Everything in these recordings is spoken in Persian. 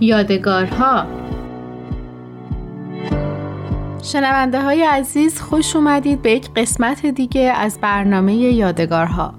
یادگارها. شنونده های عزیز خوش اومدید به یک قسمت دیگه از برنامه یادگارها.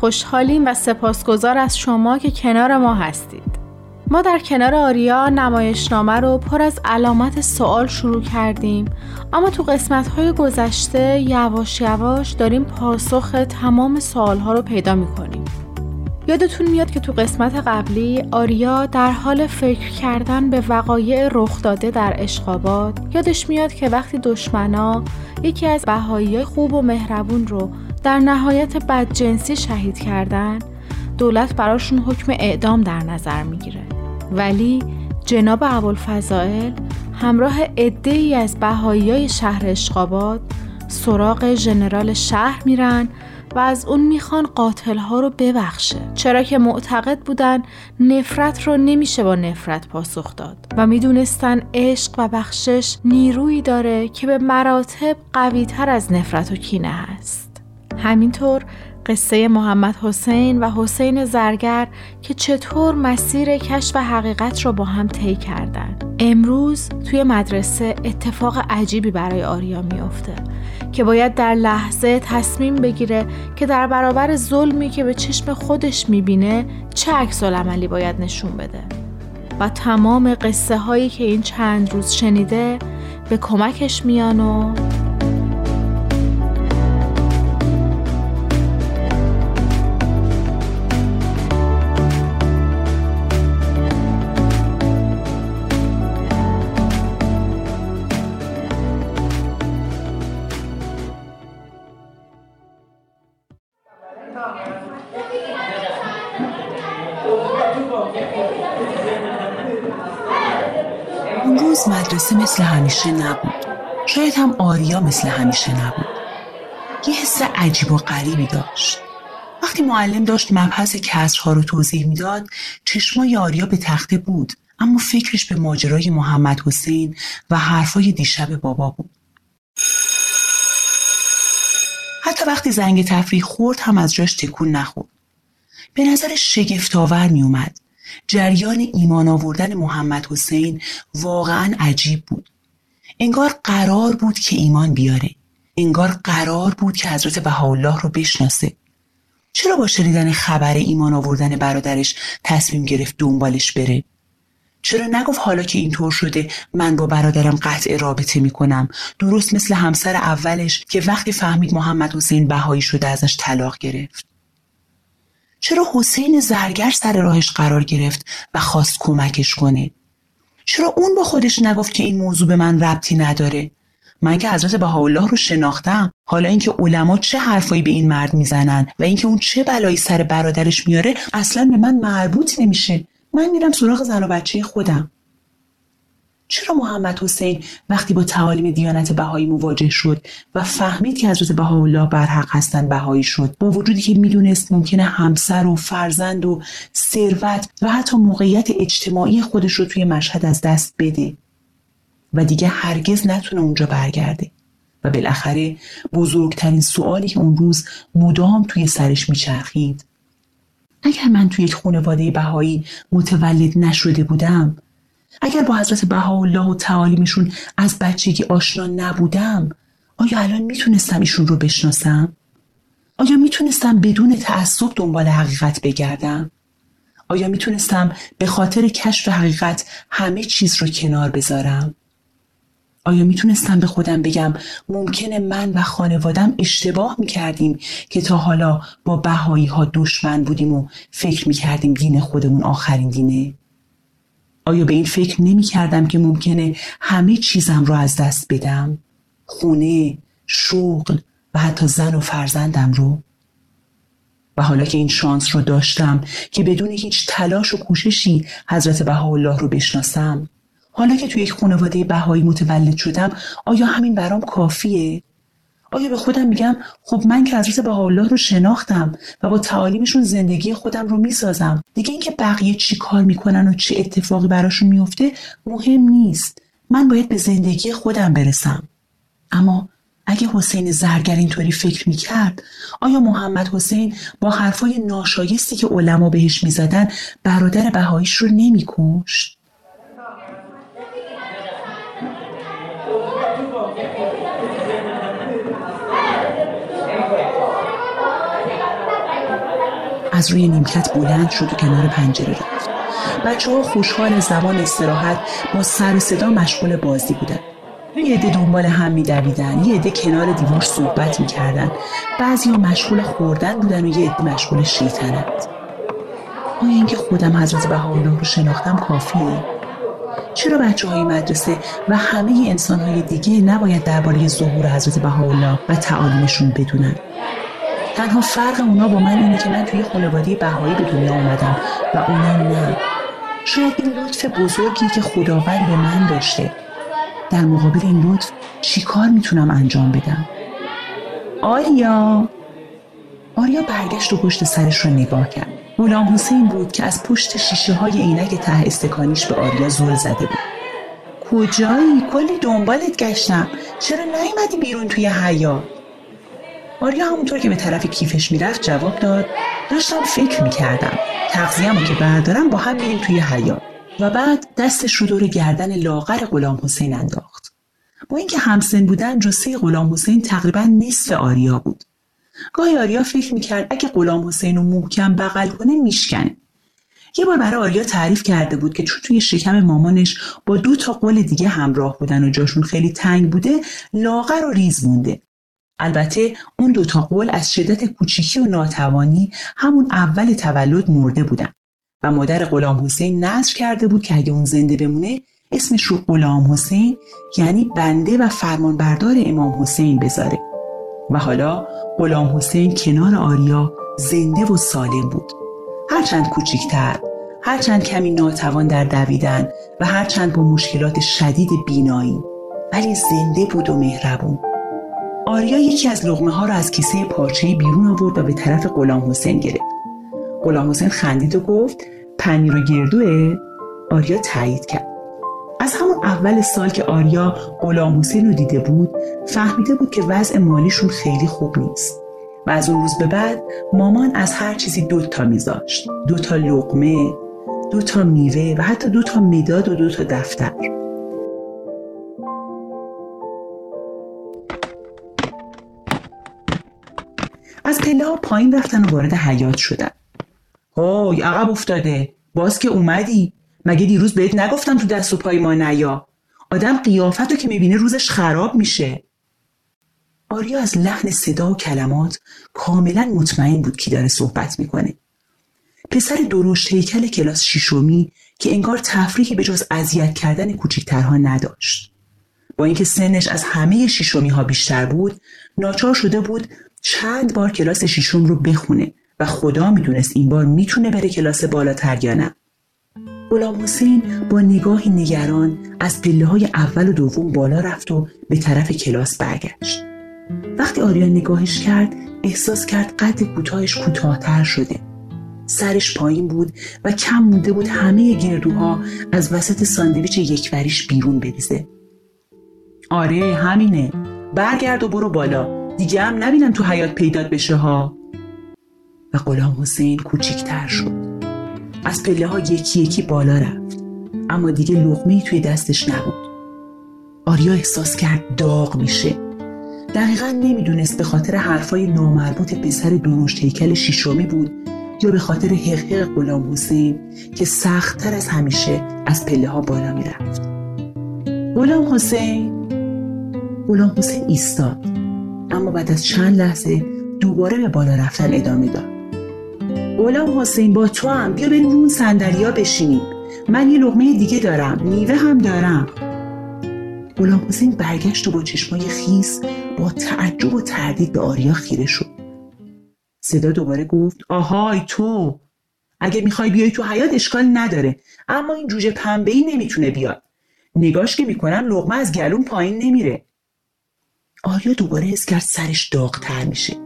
خوشحالیم و سپاسگزار از شما که کنار ما هستید. ما در کنار آریا نمایشنامه رو پر از علامت سوال شروع کردیم اما تو قسمت های گذشته یواش یواش داریم پاسخ تمام سوال ها رو پیدا می‌کنیم. یادتون میاد که تو قسمت قبلی آریا در حال فکر کردن به وقایع رخ داده در اشقابات یادش میاد که وقتی دشمنا یکی از بهایی خوب و مهربون رو در نهایت بدجنسی شهید کردن دولت براشون حکم اعدام در نظر می‌گیره. ولی جناب ابوالفضائل همراه ای از بهایی شهر اشقابات سراغ ژنرال شهر میرن و از اون می‌خوان قاتل ها رو ببخشه. چرا که معتقد بودن نفرت رو نمیشه با نفرت پاسخ داد. و می‌دونستن عشق و بخشش نیرویی داره که به مراتب قوی تر از نفرت و کینه هست. همینطور قصه محمد حسین و حسین زرگر که چطور مسیر کشف حقیقت را با هم طی کردن. امروز توی مدرسه اتفاق عجیبی برای آریا میافته که باید در لحظه تصمیم بگیره که در برابر ظلمی که به چشم خودش می‌بینه چه عکس عملی باید نشون بده. و تمام قصه هایی که این چند روز شنیده به کمکش میان و مدرسه مثل همیشه نبود. شاید هم آریا مثل همیشه نبود. یه حس عجیب و غریبی داشت. وقتی معلم داشت مبحث کسرها رو توضیح می‌داد چشمای آریا به تخته بود اما فکرش به ماجرای محمد حسین و حرفای دیشب بابا بود. حتی وقتی زنگ تفریح خورد هم از جاش تکون نخورد. به نظر شگفتآور می اومد جریان ایمان آوردن محمد حسین واقعا عجیب بود. انگار قرار بود که ایمان بیاره. انگار قرار بود که حضرت بهاءالله رو بشناسه. چرا با شنیدن خبر ایمان آوردن برادرش تصمیم گرفت دنبالش بره؟ چرا نگفت حالا که اینطور شده من با برادرم قطع رابطه می‌کنم؟ درست مثل همسر اولش که وقتی فهمید محمد حسین بهایی شده ازش طلاق گرفت. چرا حسین زرگر سر راهش قرار گرفت و خواست کمکش کنه؟ چرا اون با خودش نگفت که این موضوع به من ربطی نداره؟ من که حضرت بهاءالله رو شناختم. حالا اینکه علما چه حرفایی به این مرد می‌زنن و اینکه اون چه بلایی سر برادرش میاره اصلا به من مربوط نمیشه. من میرم سراغ زن و بچه خودم. چرا محمد حسین وقتی با تعالیم دیانت بهایی مواجه شد و فهمید که حضرت بهاءالله برحق هستن بهایی شد؟ با وجودی که می‌دونست ممکنه همسر و فرزند و ثروت و حتی موقعیت اجتماعی خودش رو توی مشهد از دست بده. و دیگه هرگز نتونه اونجا برگرده. و بالاخره بزرگترین سوالی که اون روز مدام توی سرش میچرخید. اگر من توی یک خانواده بهایی متولد نشده بودم اگر با حضرت بهاءالله و تعالیمشون از بچگی آشنا نبودم آیا الان می‌تونستم ایشون رو بشناسم؟ آیا می‌تونستم بدون تعصب دنبال حقیقت بگردم؟ آیا می‌تونستم به خاطر کشف حقیقت همه چیز رو کنار بذارم؟ آیا می‌تونستم به خودم بگم ممکنه من و خانوادم اشتباه می‌کردیم که تا حالا با بهایی ها دشمن بودیم و فکر می‌کردیم دین خودمون آخرین دینه؟ آیا به این فکر نمی کردم که ممکنه همه چیزم رو از دست بدم؟ خونه، شغل و حتی زن و فرزندم رو؟ و حالا که این شانس رو داشتم که بدون هیچ تلاش و کوششی حضرت بهاءالله رو بشناسم حالا که توی یک خانواده بهایی متولد شدم آیا همین برام کافیه آیا به خودم میگم خب من که حضرت بهاءالله رو شناختم و با تعالیمشون زندگی خودم رو می‌سازم. دیگه اینکه بقیه چی کار می‌کنن و چه اتفاقی براشون میفته مهم نیست. من باید به زندگی خودم برسم. اما اگه حسین زرگر اینطوری فکر می‌کرد آیا محمد حسین با حرفای ناشایستی که علما بهش می‌زدن برادر بهاییش رو نمیکشت؟ از روی نیمکت بلند شد و کنار پنجره رفت. بچه ها خوشحال زبان استراحت با سر صدا مشغول بازی بودن. یه عده دنبال هم میدویدن یه عده کنار دیوار صحبت می‌کردن. بعضی ها مشغول خوردن بودن و یه عده مشغول شیطنت. آیا اینکه خودم حضرت بهاءالله رو شناختم کافیه؟ چرا بچه های مدرسه و همه انسان های دیگه نباید درباره ظهور حضرت بهاءالله و تعالیمشون بدونن؟ تنها فرق اونا با من اینه که من توی خانواده بهایی به دنیا آمدم و اونا نه. شاید این لطف بزرگی که خداوند به من داشته. در مقابل این لطف چی کار می‌تونم انجام بدم؟ آریا. آریا برگشت و پشت سرش رو نگاه کرد. غلام حسین بود که از پشت شیشه های عینک ته استکانیش به آریا زل زده بود. کجایی؟ کلی دنبالت گشتم. چرا نیومدی بیرون توی حیات آریا همونطور که به طرف کیفش می‌رفت جواب داد داشتم فکر می‌کردم. تغذیه‌مو که بردارم با هم میریم توی حیات و بعد دستش رو دور گردن لاغر غلام حسین انداخت. با اینکه همسن بودن جسه غلام حسین تقریبا نصف آریا بود. گاهی آریا فکر می‌کرد اگه غلام حسین رو محکم بغل کنه میشکنه. یه بار برای آریا تعریف کرده بود که چون توی شکم مامانش با دو تا قول دیگه همراه بودن و جاشون خیلی تنگ بوده لاغر و ریز مونده. البته اون دو تا قول از شدت کوچیکی و ناتوانی همون اول تولد مرده بودن. و مادر غلام حسین نظر کرده بود که اگه اون زنده بمونه اسمش رو غلام حسین یعنی بنده و فرمانبردار امام حسین بذاره. و حالا غلام حسین کنار آریا زنده و سالم بود. هرچند کوچیکتر هرچند کمی ناتوان در دویدن و هرچند با مشکلات شدید بینایی ولی زنده بود و مهربون. آریا یکی از لغمه ها را از کیسه پارچه بیرون آورد و به طرف غلام حسین گرفت. غلام حسین خندید و گفت پنیر و گردوه؟ آریا تایید کرد. از همون اول سال که آریا غلام حسین رو دیده بود فهمیده بود که وضع مالیشون خیلی خوب نیست. و از اون روز به بعد مامان از هر چیزی دو تا میذاشت دو تا لقمه دو تا میوه و حتی دو تا مداد و دو تا دفتر. از پله ها پایین رفتن و وارد حیات شدن. هوی عقب افتاده. باز که اومدی. مگه دیروز بهت نگفتم تو دست و پای ما نیا؟ آدم قیافت رو که می‌بینه روزش خراب میشه. آریا از لحن صدا و کلمات کاملا مطمئن بود کی داره صحبت می‌کنه. پسر درشت هیکل کلاس شیشمی که انگار تفریحی به جز اذیت کردن کوچیکترها نداشت. با اینکه سنش از همه شیشمی ها بیشتر بود ناچار شده بود چند بار کلاس شیشم رو بخونه و خدا می‌دونست این بار می‌تونه بره کلاس بالاتر یا نه. غلام حسین با نگاهی نگران از پله های اول و دوم بالا رفت و به طرف کلاس برگشت. وقتی آریا نگاهش کرد احساس کرد قد کوتاهش کوتاهتر شده. سرش پایین بود و کم مونده بود همه گردوها از وسط ساندویچ یکوریش بیرون بریزه. آره همینه. برگرد و برو بالا. دیگه هم نبینم تو حیات پیدات بشه ها. و غلام حسین کوچیکتر شد. از پله ها یکی یکی بالا رفت. اما دیگه لغمه توی دستش نبود. آریا احساس کرد داغ میشه. دقیقا نمی‌دونست به خاطر حرفای نامربوط پسر درشت هیکل شیشمی بود یا به خاطر حقحق غلام حسین که سختتر از همیشه از پله ها بالا می‌رفت. غلام حسین؟ غلام حسین ایستاد. اما بعد از چند لحظه دوباره به بالا رفتن ادامه داد. غلام حسین با تو هم. بیا بریم اون صندلیا بشینیم. من یه لغمه دیگه دارم. میوه هم دارم. غلام حسین برگشت و با چشمای خیس با تعجب و تردید به آریا خیره شد. صدا دوباره گفت آهای تو. اگه می‌خوای بیای تو حیات اشکال نداره. اما این جوجه پنبه ای نمی‌تونه بیاد. نگاش که می‌کنم لغمه از گلون پایین نمیره. آریا دوباره حس کرد سرش داغتر میشه.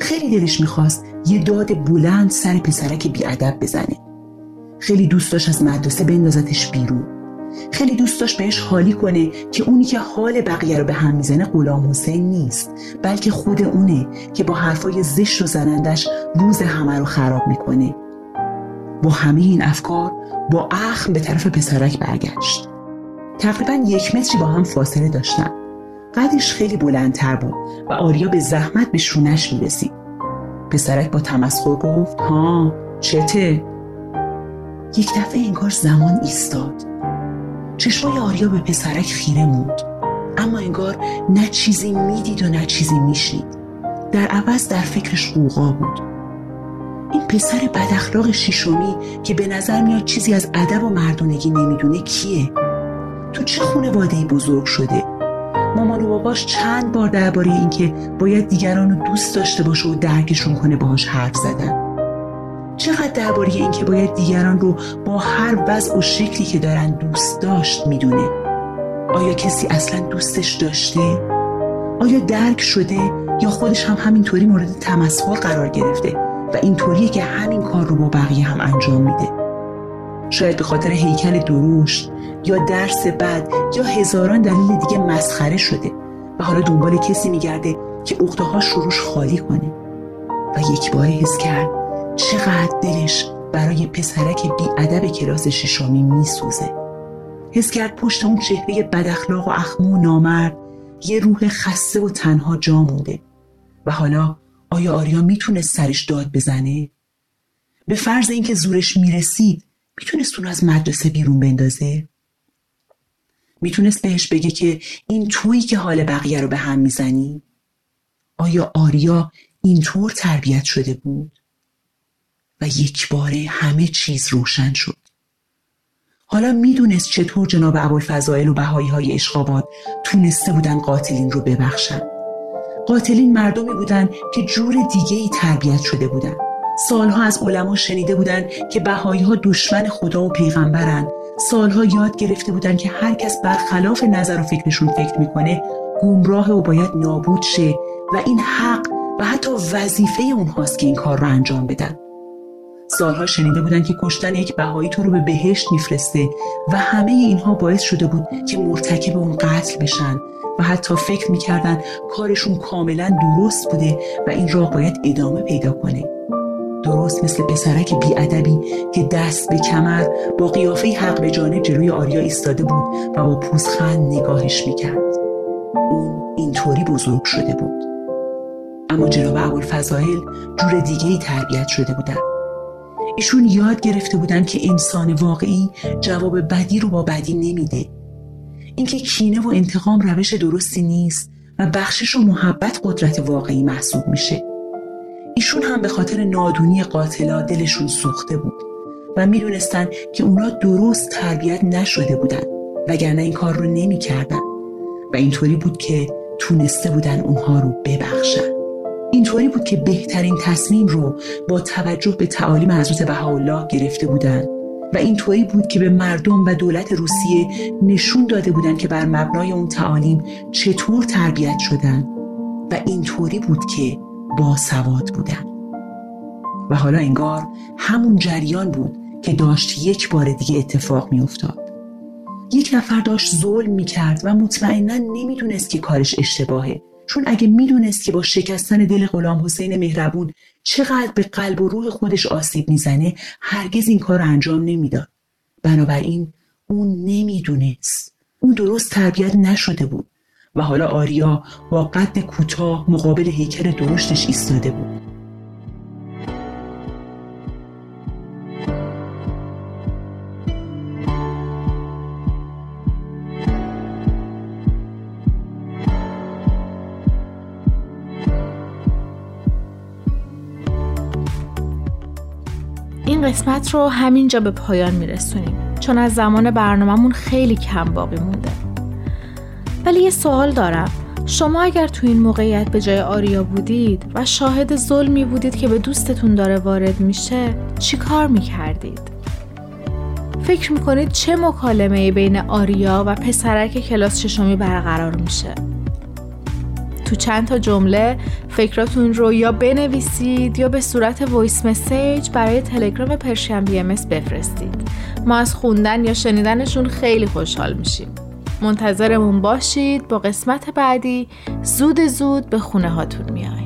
خیلی دلش می‌خواست یه داد بلند سر پسرک بیادب بزنه. خیلی دوست داشت از مدرسه بندازتش بیرون. خیلی دوست داشت بهش حالی کنه که اونی که حال بقیه رو به هم می‌زنه غلام حسین نیست بلکه خود اونه که با حرفای زشت و زنندش روز همه رو خراب می‌کنه. با همه این افکار با اخم به طرف پسرک برگشت. تقریبا یک متری با هم فاصله داشتن. قدش خیلی بلندتر بود و آریا به زحمت به شونش می‌رسید. پسرک با تمسخر گفت ها چته؟ یک دفعه انگار زمان ایستاد. چشمای آریا به پسرک خیره موند. اما انگار نه چیزی می‌دید و نه چیزی میشنید. در عوض در فکرش قوقا بود. این پسر بداخلاق شیشمی که به نظر میاد چیزی از ادب و مردونگی نمی‌دونه کیه؟ تو چه خانواده بزرگ شده؟ مامان و باباش چند بار درباره اینکه باید دیگران رو دوست داشته باشه و درکشون کنه باهاش حرف زدن. چقدر درباره اینکه باید دیگران رو با هر وضع و شکلی که دارن دوست داشت می‌دونه. آیا کسی اصلا دوستش داشته؟ آیا درک شده یا خودش هم همینطوری مورد تمسخر قرار گرفته و اینطوریه که همین کار رو با بقیه هم انجام میده؟ شاید به خاطر هیکل دروش یا درس بد یا هزاران دلیل دیگه مسخره شده و حالا دنبال کسی میگرده که اختهاش روش خالی کنه. و یک بار حس کرد چقدر دلش برای پسرک ادب کلاس ششمی میسوزه. حس کرد پشت اون چهره بداخلاق و اخمو و نامرد یه روح خسته و تنها جا مونده. و حالا آیا آریا می‌تونست سرش داد بزنه؟ به فرض اینکه زورش می‌رسید می‌تونست اون از مدرسه بیرون بندازه؟ می‌تونست بهش بگه که این تویی که حال بقیه رو به هم می‌زنی؟ آیا آریا اینطور تربیت شده بود؟ و یک باره همه چیز روشن شد. حالا می‌دونست چطور جناب فضایل و بهایی های اشخابات تونسته بودن قاتلین رو ببخشن. قاتلین مردمی بودند که جور دیگه ای تربیت شده بودند. سالها از علما شنیده بودند که بهایی ها دشمن خدا و پیغمبرن. سالها یاد گرفته بودند که هر کس برخلاف نظر و فکرشون فکر می‌کنه گمراه و باید نابود شه و این حق و حتی وظیفه اونهاست که این کار رو انجام بدن. سالها شنیده بودن که کشتن یک بهایی تو رو به بهشت میفرسته و همه اینها باعث شده بود که مرتکب اون قتل بشن و حتی فکر می‌کردن کارشون کاملا درست بوده و این راه باید ادامه پیدا کنه. درست مثل پسرک بیادبی که دست به کمر با قیافه حق به جانب جلوی آریا ایستاده بود و با پوزخند نگاهش می‌کرد. اون اینطوری بزرگ شده بود. اما جناب ابوالفضائل جور دیگه ای تربیت شده بودن. ایشون یاد گرفته بودن که انسان واقعی جواب بدی رو با بدی نمیده. اینکه کینه و انتقام روش درستی نیست و بخشش و محبت قدرت واقعی محسوب میشه. ایشون هم به خاطر نادونی قاتلا دلشون سوخته بود و می‌دونستن که اونا درست تربیت نشده بودن وگرنه این کار رو نمی‌کردن. و اینطوری بود که تونسته بودن اونها رو ببخشن. اینطوری بود که بهترین تصمیم رو با توجه به تعالیم حضرت بهاءالله گرفته بودند و اینطوری بود که به مردم و دولت روسیه نشون داده بودند که بر مبنای اون تعالیم چطور تربیت شدن. و اینطوری بود که باسواد بودن. و حالا انگار همون جریان بود که داشت یک بار دیگه اتفاق میافتاد. یک نفر داشت ظلم می‌کرد و مطمئنا نمی‌دونست که کارش اشتباهه. چون اگه می‌دونست که با شکستن دل غلام حسین مهربون چقدر به قلب و روح خودش آسیب می‌زنه هرگز این کار انجام نمی‌داد. بنابراین اون نمی‌دونست. اون درست تربیت نشده بود. و حالا آریا با قد کوتاه مقابل هیکل درشتش ایستاده بود. این قسمت رو همینجا به پایان میرسونیم چون از زمان برنامهمون خیلی کم باقی مونده. ولی یه سوال دارم شما اگر تو این موقعیت به جای آریا بودید و شاهد ظلمی بودید که به دوستتون داره وارد میشه چی کار می‌کردید؟ فکر می‌کنید چه مکالمه بین آریا و پسرک کلاس ششمی برقرار میشه؟ تو چند تا جمله فکراتون رو یا بنویسید یا به صورت voice message برای تلگرام پرشین بی ام بفرستید ما از خوندن یا شنیدنشون خیلی خوشحال میشیم منتظرمون باشید. با قسمت بعدی زود زود به خونه هاتون میای